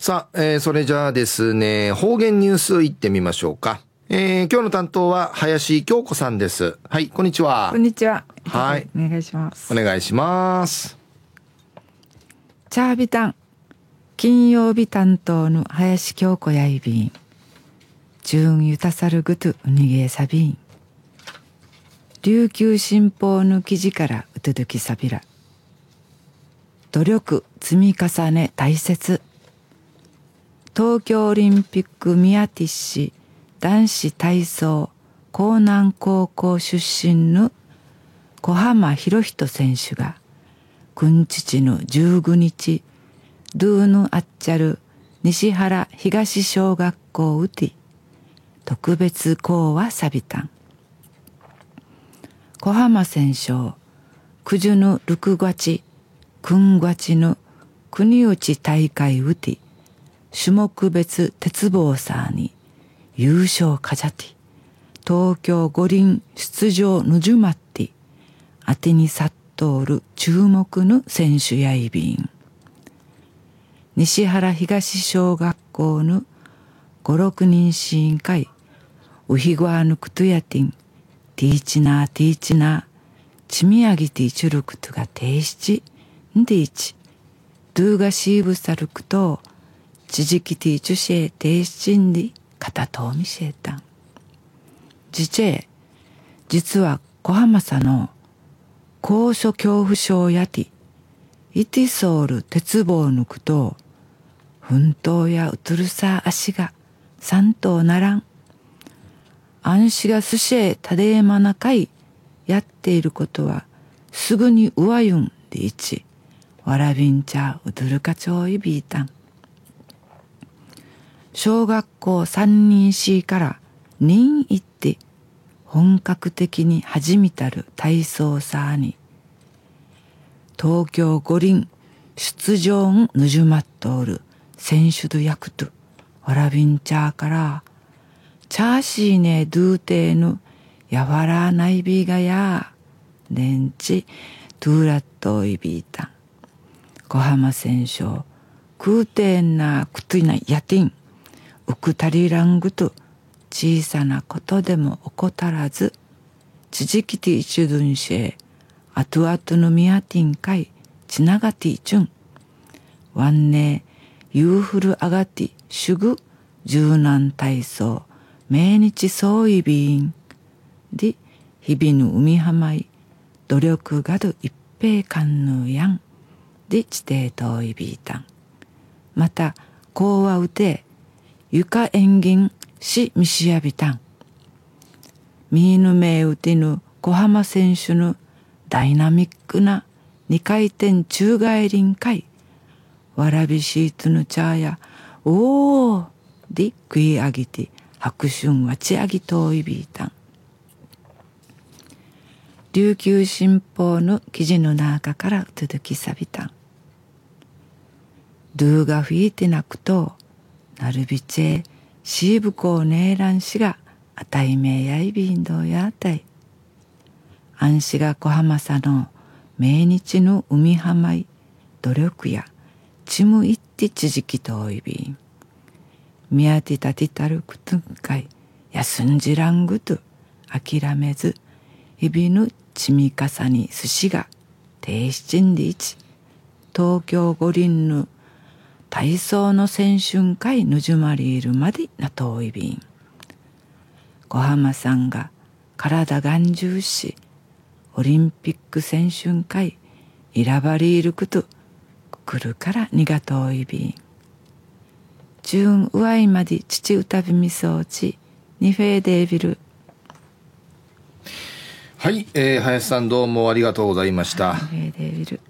さあ、えー、それじゃあですね、方言ニュースいってみましょうか。えー、今日の担当は林京子さんです。はい、こんにちは。こんにちは。はい。お願いします。お願いします。チャービタン。金曜日担当の林京子やいびん。純ゆたさるぐとうにげさびん。琉球新報の記事からうとどきさびら。努力積み重ね大切。東京オリンピックミヤティッシ男子体操江南高校出身の小浜博人選手が君父の19日ドゥーヌアッチャル西原東小学校ウティ特別講話サビタン小浜選手九十の六月君月の国内大会ウティ種目別鉄棒さに優勝かじゃて東京五輪出場ぬじゅまってあてにさっとおる注目の選手やいびん。西原東小学校の五六人支援会ウヒゴアヌクトヤティンティーチナーティーチナーちみやぎティチュルクトゥが停止んでいちドゥーガシーブサルクと 지지키티주시에대신리가다도움이시했다実実は小浜さの高所恐怖症やてイティソール鉄棒抜くと奮闘やうつるさ足が三頭ならん安心が寿司へたでえまなかいやっていることはすぐにうわゆんでいちわらびんちゃうどるかちょいびいたん 小学校三人 C から任行って本格的に始めたる体操さに東京五輪出場んぬじゅまっとおる選手と役とわらびんちゃーからチャーシーねドゥーテーヌやわらないびがやねんちドゥーラットイビータン。小浜選手空挺なくといなやてん。浮くたりらんぐと小さなことでも怠らず知事きて一分しあとあとのみやてんかいちながていちゅん。わんねゆうふるあがてしゅぐ柔軟体操命日相違いびで日々の海浜い努力がど一平観ぬやんで地底遠いびいたんまたこうはうて床縁銀しみしやびたん。ミーヌメウティヌ小浜選手のダイナミックな二回転宙返りんかい。わらびシートの茶や、おーで食い上げて白春はちあぎといびいたん。琉球新報の記事の中から続きさびたん。ドゥーが吹いてなくと、なるびちえシーブコーネーラン氏があたいめやいびんどうやあたい。あんしが小浜さの命日の海浜い努力やちむいってちじきといびん。みやてたてたるくとんかいやすんじらんぐと諦めず日々のちみかさに寿司が停止ちんでいち東京五輪の体操の選春会ぬじゅまりいるまでな遠い便小浜さんが体眼中しオリンピック選春会いらばりいること来るからにが遠い便中うわいまで父歌びみそうちにフェーデービル。はい、えー、林さんどうもありがとうございました。フェーデービル